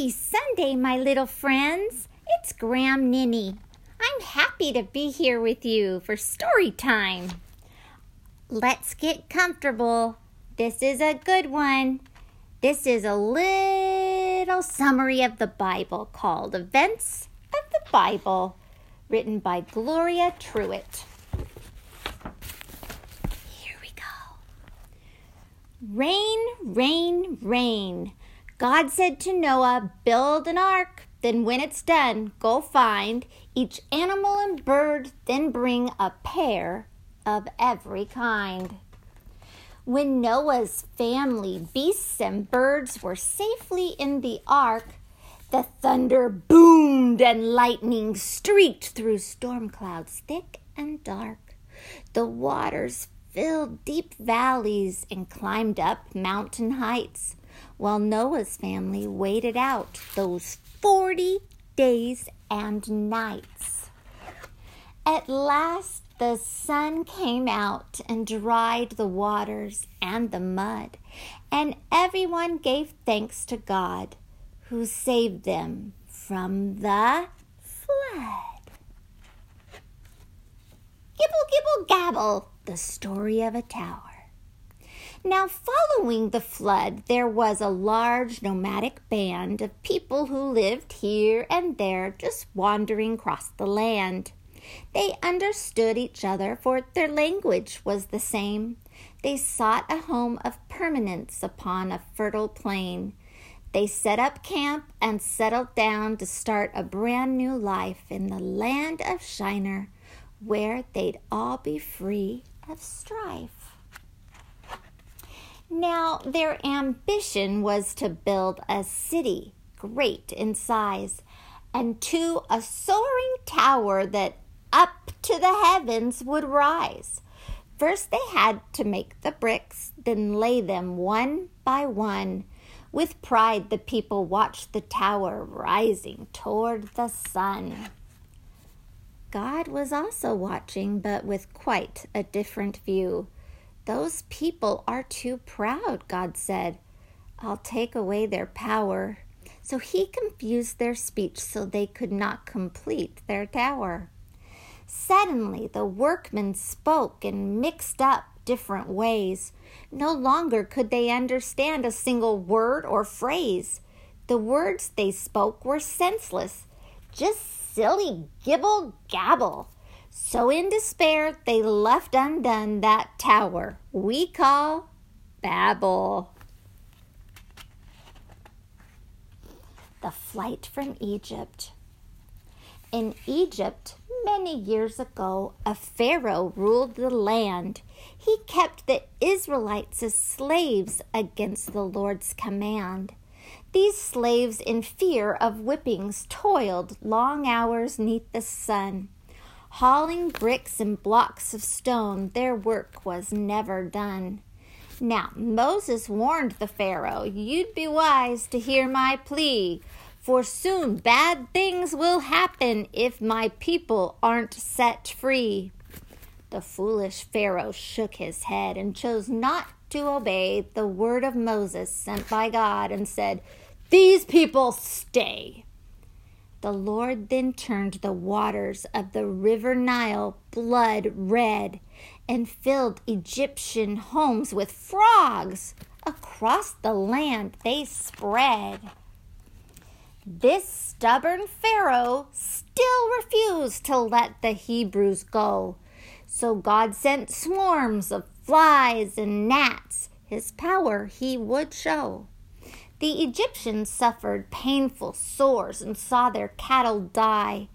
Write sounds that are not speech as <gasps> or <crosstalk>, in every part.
Happy Sunday, my little friends. It's Graham Ninny. I'm happy to be here with you for story time. Let's get comfortable. This is a good one. This is a little summary of the Bible called Events of the Bible, written by Gloria Truitt. Here we go. Rain, rain, rain. God said to Noah, Build an ark. Then, when it's done, go find each animal and bird, then bring a pair of every kind. When Noah's family, beasts, and birds were safely in the ark, the thunder boomed and lightning streaked through storm clouds thick and dark. The waters filled deep valleys and climbed up mountain heights while Noah's family waited out those 40 days and nights. At last, the sun came out and dried the waters and the mud, and everyone gave thanks to God who saved them from the flood. Gibble, gibble, gabble, the story of a tower. Now, following the flood, there was a large nomadic band of people who lived here and there, just wandering across the land. They understood each other, for their language was the same. They sought a home of permanence upon a fertile plain. They set up camp and settled down to start a brand new life in the land of Shinar, where they'd all be free of strife. Now, their ambition was to build a city great in size and to a soaring tower that up to the heavens would rise. First, they had to make the bricks, then lay them one by one. With pride, the people watched the tower rising toward the sun. God was also watching, but with quite a different view. Those people are too proud, God said. I'll take away their power. So he confused their speech so they could not complete their tower. Suddenly, the workmen spoke and mixed up different ways. No longer could they understand a single word or phrase. The words they spoke were senseless, just silly gibble gabble. So, in despair, they left undone that tower we call Babel. The flight from Egypt. In Egypt, many years ago, a Pharaoh ruled the land. He kept the Israelites as slaves against the Lord's command. These slaves, in fear of whippings, toiled long hours neath the sun. Hauling bricks and blocks of stone, their work was never done. Now Moses warned the Pharaoh, You'd be wise to hear my plea, for soon bad things will happen if my people aren't set free. The foolish Pharaoh shook his head and chose not to obey the word of Moses sent by God and said, These people stay. The Lord then turned the waters of the river Nile blood red and filled Egyptian homes with frogs. Across the land they spread. This stubborn Pharaoh still refused to let the Hebrews go. So God sent swarms of flies and gnats. His power he would show. The Egyptians suffered painful sores and saw their cattle die.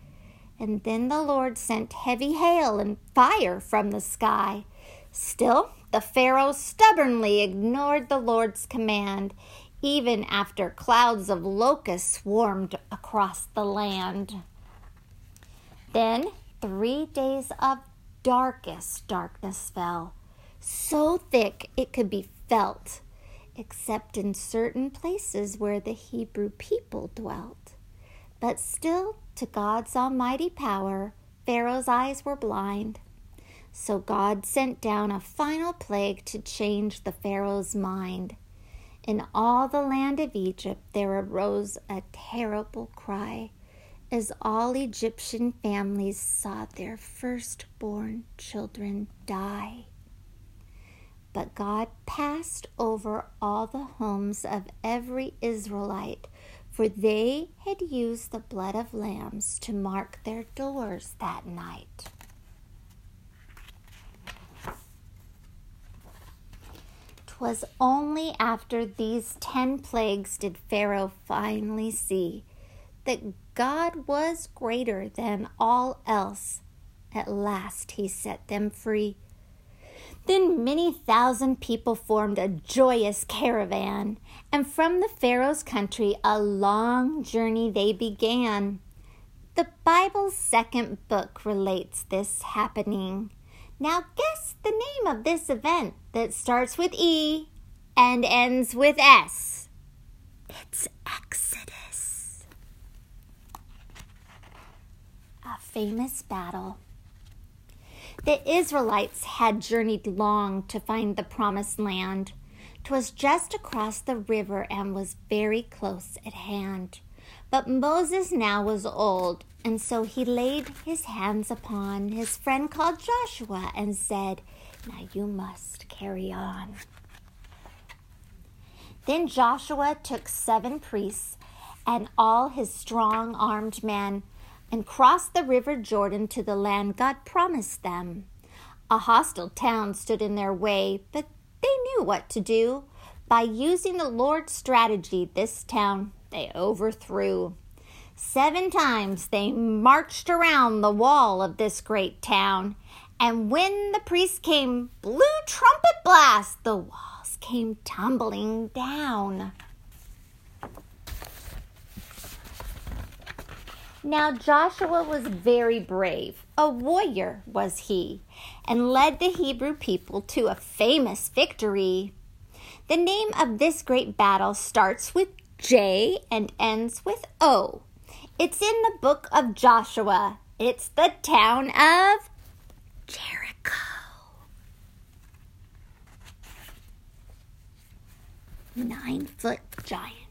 And then the Lord sent heavy hail and fire from the sky. Still, the Pharaoh stubbornly ignored the Lord's command, even after clouds of locusts swarmed across the land. Then three days of darkest darkness fell, so thick it could be felt except in certain places where the Hebrew people dwelt. But still, to God's almighty power, Pharaoh's eyes were blind. So God sent down a final plague to change the Pharaoh's mind. In all the land of Egypt there arose a terrible cry as all Egyptian families saw their firstborn children die. But God passed over all the homes of every Israelite, for they had used the blood of lambs to mark their doors that night. 'Twas only after these ten plagues did Pharaoh finally see that God was greater than all else. At last he set them free. Then many thousand people formed a joyous caravan, and from the Pharaoh's country a long journey they began. The Bible's second book relates this happening. Now guess the name of this event that starts with E and ends with S. It's Exodus. A famous battle. The Israelites had journeyed long to find the promised land. 'Twas just across the river and was very close at hand. But Moses now was old and so he laid his hands upon his friend called Joshua and said, Now you must carry on. Then Joshua took seven priests and all his strong armed men and crossed the river Jordan to the land God promised them. A hostile town stood in their way, but they knew what to do. By using the Lord's strategy, this town they overthrew. Seven times they marched around the wall of this great town, and when the priest came, blew trumpet blast, the walls came tumbling down. Now Joshua was very brave, a warrior was he, and led the Hebrew people to a famous victory. The name of this great battle starts with J and ends with O. It's in the book of Joshua. It's the town of Jericho. Nine foot giant.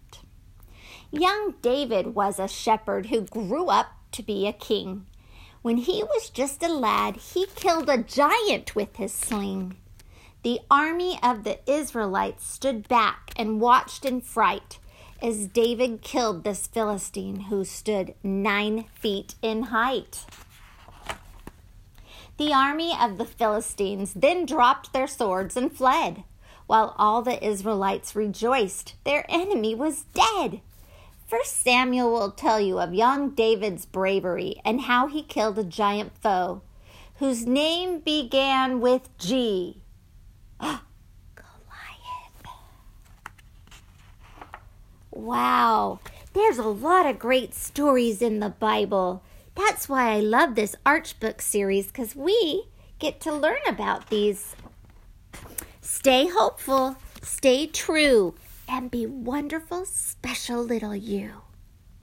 Young David was a shepherd who grew up to be a king. When he was just a lad, he killed a giant with his sling. The army of the Israelites stood back and watched in fright as David killed this Philistine who stood nine feet in height. The army of the Philistines then dropped their swords and fled, while all the Israelites rejoiced their enemy was dead. First Samuel will tell you of young David's bravery and how he killed a giant foe whose name began with G. <gasps> Goliath. Wow, there's a lot of great stories in the Bible. That's why I love this Archbook series because we get to learn about these. Stay hopeful, stay true, and be wonderful, special little you.